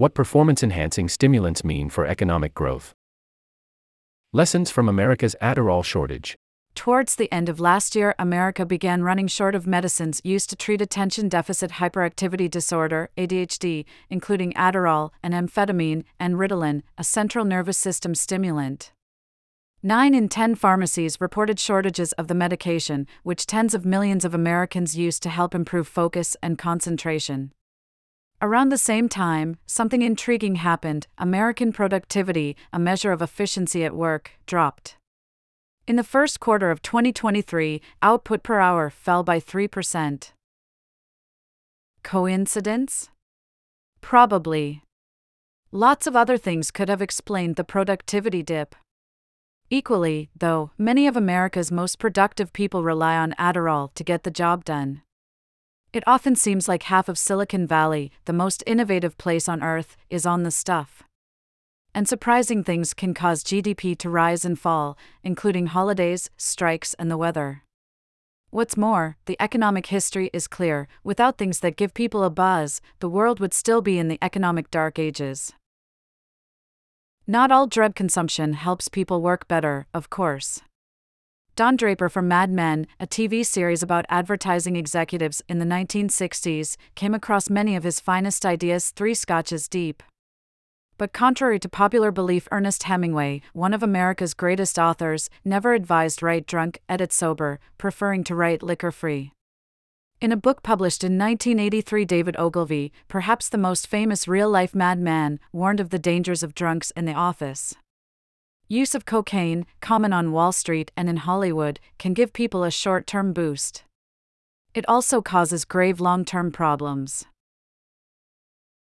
What performance enhancing stimulants mean for economic growth. Lessons from America's Adderall shortage. Towards the end of last year, America began running short of medicines used to treat attention deficit hyperactivity disorder, ADHD, including Adderall, and amphetamine, and Ritalin, a central nervous system stimulant. 9 in 10 pharmacies reported shortages of the medication, which tens of millions of Americans use to help improve focus and concentration. Around the same time, something intriguing happened American productivity, a measure of efficiency at work, dropped. In the first quarter of 2023, output per hour fell by 3%. Coincidence? Probably. Lots of other things could have explained the productivity dip. Equally, though, many of America's most productive people rely on Adderall to get the job done. It often seems like half of Silicon Valley, the most innovative place on earth, is on the stuff. And surprising things can cause GDP to rise and fall, including holidays, strikes, and the weather. What's more, the economic history is clear without things that give people a buzz, the world would still be in the economic dark ages. Not all drug consumption helps people work better, of course. Don Draper from Mad Men, a TV series about advertising executives in the 1960s, came across many of his finest ideas three scotches deep. But contrary to popular belief, Ernest Hemingway, one of America's greatest authors, never advised write drunk, edit sober, preferring to write liquor free. In a book published in 1983, David Ogilvy, perhaps the most famous real life madman, warned of the dangers of drunks in the office. Use of cocaine, common on Wall Street and in Hollywood, can give people a short term boost. It also causes grave long term problems.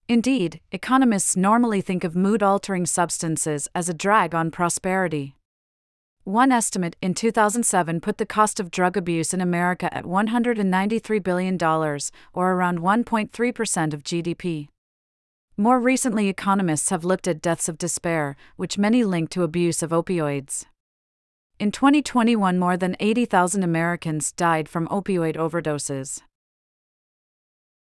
Indeed, economists normally think of mood altering substances as a drag on prosperity. One estimate in 2007 put the cost of drug abuse in America at $193 billion, or around 1.3% of GDP. More recently, economists have looked at deaths of despair, which many link to abuse of opioids. In 2021, more than 80,000 Americans died from opioid overdoses.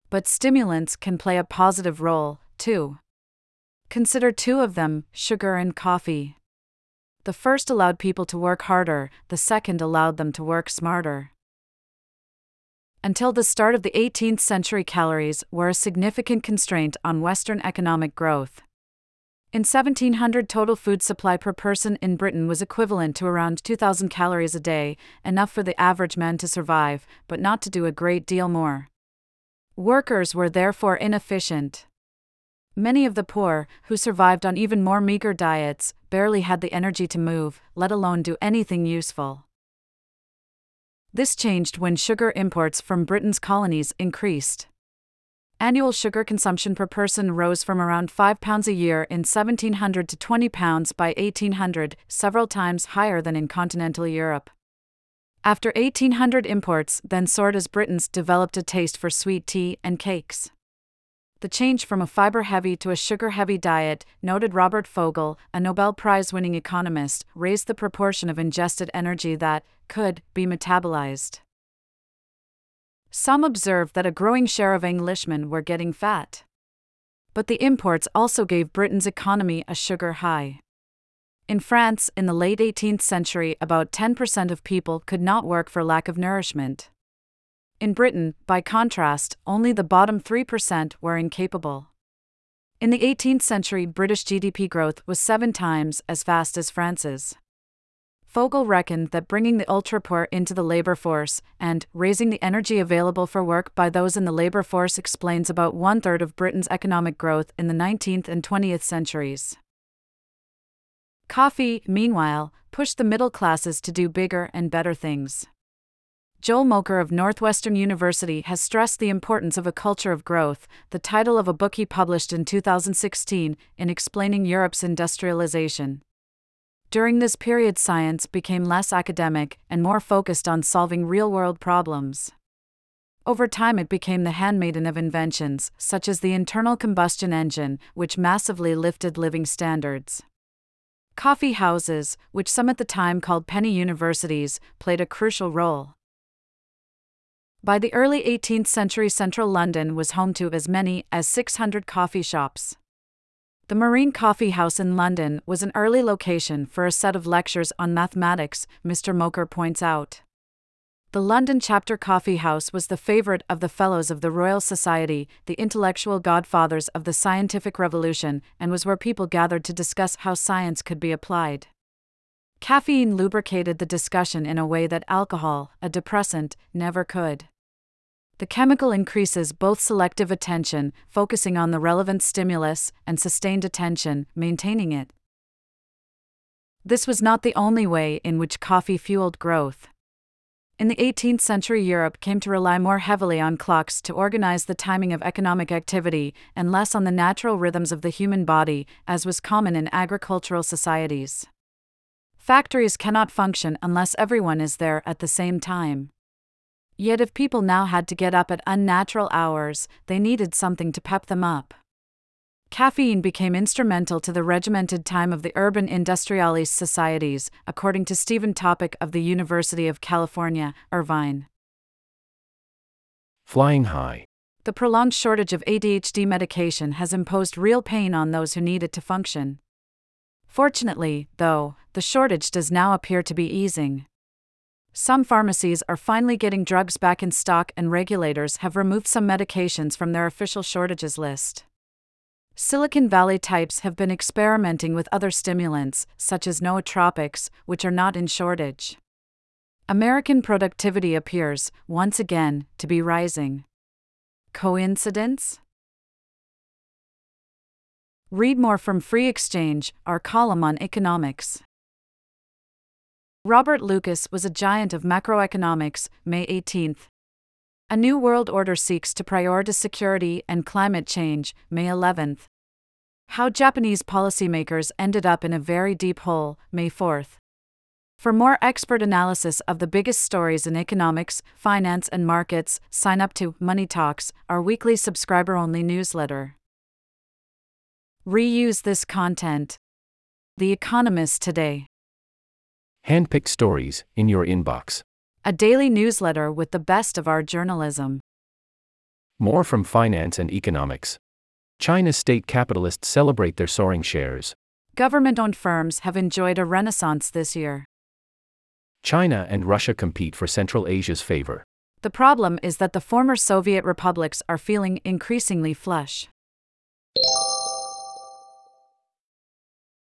But stimulants can play a positive role, too. Consider two of them sugar and coffee. The first allowed people to work harder, the second allowed them to work smarter. Until the start of the 18th century, calories were a significant constraint on Western economic growth. In 1700, total food supply per person in Britain was equivalent to around 2,000 calories a day, enough for the average man to survive, but not to do a great deal more. Workers were therefore inefficient. Many of the poor, who survived on even more meager diets, barely had the energy to move, let alone do anything useful. This changed when sugar imports from Britain's colonies increased. Annual sugar consumption per person rose from around 5 pounds a year in 1700 to 20 pounds by 1800, several times higher than in continental Europe. After 1800, imports then soared as Britons developed a taste for sweet tea and cakes the change from a fiber heavy to a sugar heavy diet, noted Robert Fogel, a Nobel Prize winning economist, raised the proportion of ingested energy that could be metabolized. Some observed that a growing share of Englishmen were getting fat. But the imports also gave Britain's economy a sugar high. In France, in the late 18th century, about 10% of people could not work for lack of nourishment. In Britain, by contrast, only the bottom 3% were incapable. In the 18th century, British GDP growth was seven times as fast as France's. Fogel reckoned that bringing the ultra poor into the labor force and raising the energy available for work by those in the labor force explains about one third of Britain's economic growth in the 19th and 20th centuries. Coffee, meanwhile, pushed the middle classes to do bigger and better things. Joel Mokyr of Northwestern University has stressed the importance of a culture of growth, the title of a book he published in 2016, in explaining Europe's industrialization. During this period, science became less academic and more focused on solving real world problems. Over time, it became the handmaiden of inventions, such as the internal combustion engine, which massively lifted living standards. Coffee houses, which some at the time called penny universities, played a crucial role. By the early 18th century, central London was home to as many as 600 coffee shops. The Marine Coffee House in London was an early location for a set of lectures on mathematics, Mr. Mokyr points out. The London Chapter Coffee House was the favorite of the Fellows of the Royal Society, the intellectual godfathers of the scientific revolution, and was where people gathered to discuss how science could be applied. Caffeine lubricated the discussion in a way that alcohol, a depressant, never could. The chemical increases both selective attention, focusing on the relevant stimulus, and sustained attention, maintaining it. This was not the only way in which coffee fueled growth. In the 18th century, Europe came to rely more heavily on clocks to organize the timing of economic activity and less on the natural rhythms of the human body, as was common in agricultural societies. Factories cannot function unless everyone is there at the same time. Yet, if people now had to get up at unnatural hours, they needed something to pep them up. Caffeine became instrumental to the regimented time of the urban industrialist societies, according to Steven Topik of the University of California, Irvine. Flying high. The prolonged shortage of ADHD medication has imposed real pain on those who need it to function. Fortunately, though, the shortage does now appear to be easing. Some pharmacies are finally getting drugs back in stock, and regulators have removed some medications from their official shortages list. Silicon Valley types have been experimenting with other stimulants, such as nootropics, which are not in shortage. American productivity appears, once again, to be rising. Coincidence? Read more from Free Exchange, our column on economics. Robert Lucas was a giant of macroeconomics, May 18. A New World Order seeks to prioritize security and climate change, May 11. How Japanese policymakers ended up in a very deep hole, May 4. For more expert analysis of the biggest stories in economics, finance, and markets, sign up to Money Talks, our weekly subscriber only newsletter. Reuse this content. The Economist Today. Handpicked stories in your inbox a daily newsletter with the best of our journalism. More from finance and economics. China's state capitalists celebrate their soaring shares. Government owned firms have enjoyed a renaissance this year. China and Russia compete for Central Asia's favor. The problem is that the former Soviet republics are feeling increasingly flush.